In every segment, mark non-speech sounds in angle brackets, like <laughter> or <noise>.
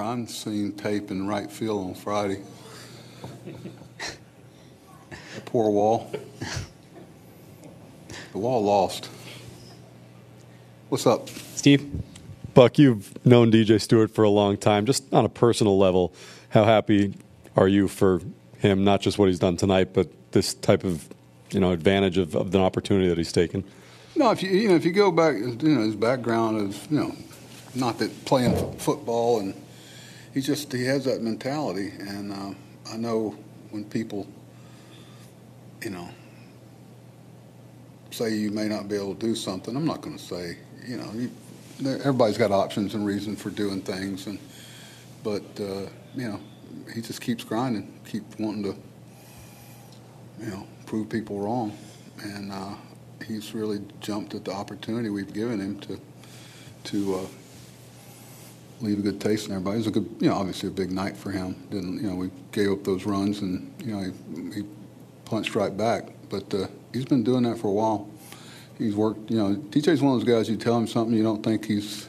Crime scene tape in right field on Friday. the poor wall. The wall lost. What's up? Steve? Buck, you've known DJ Stewart for a long time. Just on a personal level, how happy are you for him, not just what he's done tonight, but this type of you know advantage of, of the opportunity that he's taken? No, if you you know if you go back, you know his background is you know not that playing football and he just he has that mentality, and uh, I know when people, you know, say you may not be able to do something. I'm not going to say, you know, you, everybody's got options and reasons for doing things, and but uh, you know, he just keeps grinding, keep wanting to, you know, prove people wrong, and uh, he's really jumped at the opportunity we've given him to to. Leave a good taste in everybody. It was a good, you know, obviously a big night for him. Didn't, you know, we gave up those runs and, you know, he, he punched right back. But uh, he's been doing that for a while. He's worked, you know, DJ's one of those guys, you tell him something you don't think he's,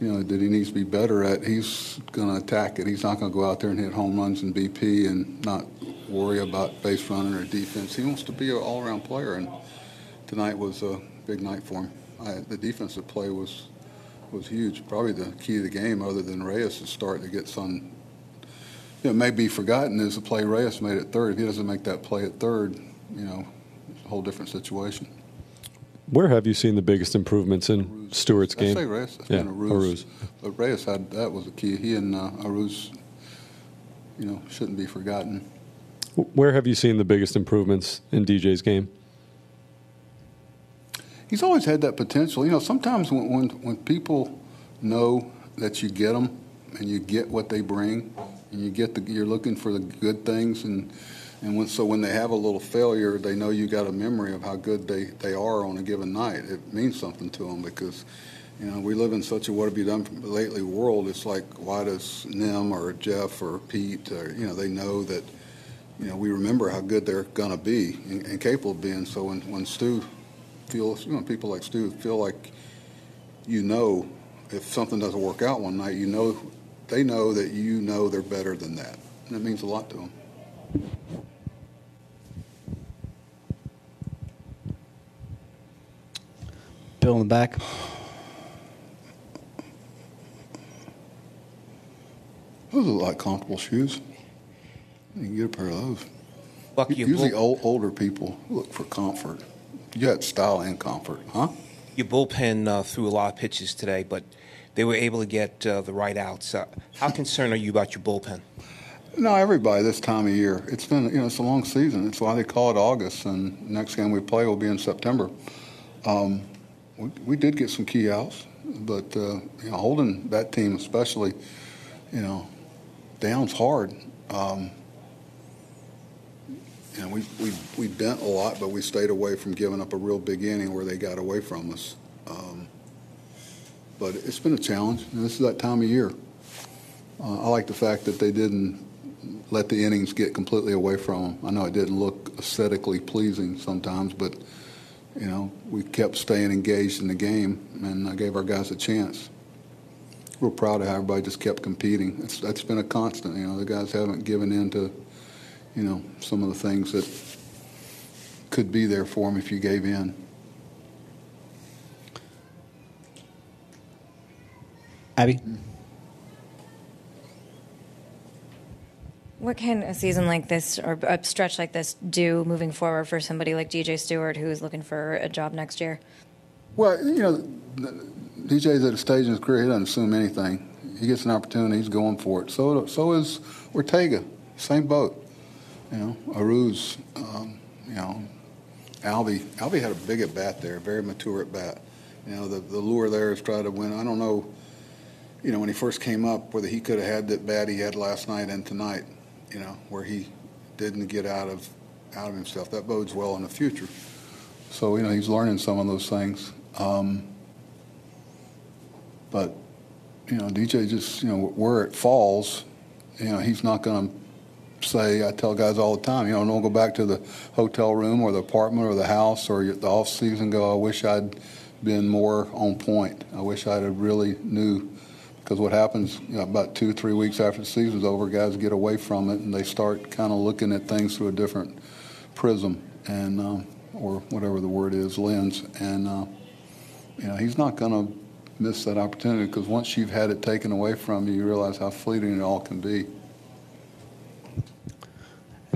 you know, that he needs to be better at, he's going to attack it. He's not going to go out there and hit home runs and BP and not worry about base running or defense. He wants to be an all-around player, and tonight was a big night for him. I, the defensive play was was huge. Probably the key to the game, other than Reyes, is starting to get some. You know, may be forgotten is the play Reyes made at third. If he doesn't make that play at third, you know, it's a whole different situation. Where have you seen the biggest improvements in. Stewart's game? I say Reyes. That's yeah, Arauz. Arauz. But Reyes had that was the key. He and uh, Arauz, you know, shouldn't be forgotten. Where have you seen the biggest improvements in DJ's game? He's always had that potential. You know, sometimes when, when, when people know that you get them and you get what they bring, and you get the, you're looking for the good things, and and when, so when they have a little failure, they know you got a memory of how good they, they are on a given night. It means something to them because, you know, we live in such a what have you done lately world. It's like why does Nim or Jeff or Pete or you know they know that, you know, we remember how good they're gonna be and, and capable of being. So when when Stu feels, you know, people like Stu feel like you know if something doesn't work out one night, you know they know that you know they're better than that. And it means a lot to them. Bill in the back. Those look like comfortable shoes. You can get a pair of those. Buck, you Usually, old, older people look for comfort. You got style and comfort, huh? your bullpen uh, threw a lot of pitches today, but they were able to get uh, the right outs. Uh, how concerned are you about your bullpen? No, everybody this time of year. It's been, you know, it's a long season. It's why they call it August, and next game we play will be in September. Um, we, we did get some key outs, but uh, you know, holding that team, especially, you know, down's hard. Um, know, we, we, we bent a lot, but we stayed away from giving up a real big inning where they got away from us. Um, but it's been a challenge, and this is that time of year. Uh, I like the fact that they didn't let the innings get completely away from them. I know it didn't look aesthetically pleasing sometimes, but you know we kept staying engaged in the game, and I gave our guys a chance. We're proud of how everybody just kept competing. It's, that's been a constant. You know, the guys haven't given in to, you know, some of the things that could be there for him if you gave in. Abby. What can a season like this or a stretch like this do moving forward for somebody like DJ Stewart who's looking for a job next year? Well, you know, DJ's at a stage in his career, he doesn't assume anything. He gets an opportunity, he's going for it. So, so is Ortega, same boat. You know, Arauz, um, you know, Alvey. Alvey had a big at bat there, very mature at bat. You know, the, the lure there is try to win. I don't know, you know, when he first came up, whether he could have had that bat he had last night and tonight you know, where he didn't get out of out of himself. That bodes well in the future. So you know, he's learning some of those things. Um, but you know, DJ just you know where it falls, you know, he's not going to say. I tell guys all the time, you know, don't go back to the hotel room or the apartment or the house or the off season. Go, I wish I'd been more on point. I wish I'd have really knew because what happens you know, about two, three weeks after the season's over, guys get away from it and they start kind of looking at things through a different prism and uh, or whatever the word is, lens. And uh, you know, he's not going to miss that opportunity because once you've had it taken away from you, you realize how fleeting it all can be.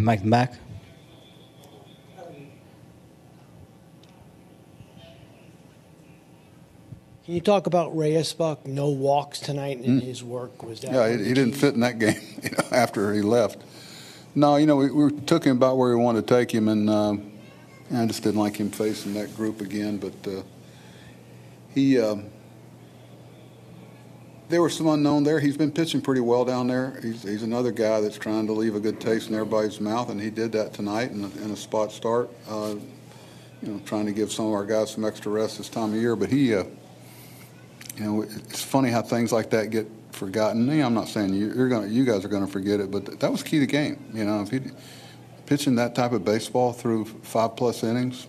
And Mike back. Can you talk about Reyes Buck? No walks tonight in mm. his work. Was that? Yeah, he, he didn't fit in that game. <laughs> You know, after he left. No, you know, we, we took him about where we wanted to take him, and uh, I just didn't like him facing that group again. But uh, he, uh, there was some unknown there. He's been pitching pretty well down there. He's, he's another guy that's trying to leave a good taste in everybody's mouth, and he did that tonight in a, in a spot start. Uh, you know, trying to give some of our guys some extra rest this time of year. But he uh, you know, it's funny how things like that get forgotten. I'm not saying you, are going, you guys are to forget it, but that was key to the game. You know, if he pitching that type of baseball through five plus innings,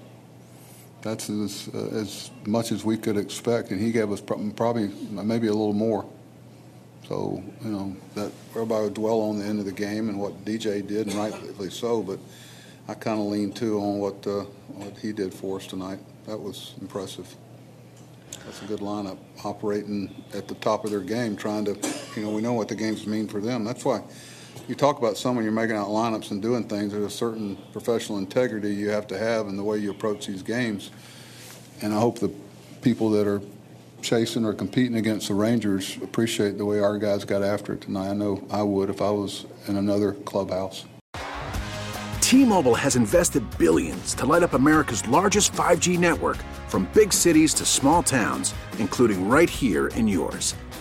that's as, uh, as much as we could expect, and he gave us probably maybe a little more. So you know that everybody would dwell on the end of the game and what DJ did, and rightly so. But I kind of lean too on what uh, what he did for us tonight. That was impressive. That's a good lineup, operating at the top of their game, trying to, you know, we know what the games mean for them. That's why you talk about someone you're making out lineups and doing things. There's a certain professional integrity you have to have in the way you approach these games. And I hope the people that are chasing or competing against the Rangers appreciate the way our guys got after it tonight. I know I would if I was in another clubhouse. T-Mobile has invested billions to light up America's largest 5G network from big cities to small towns, including right here in yours.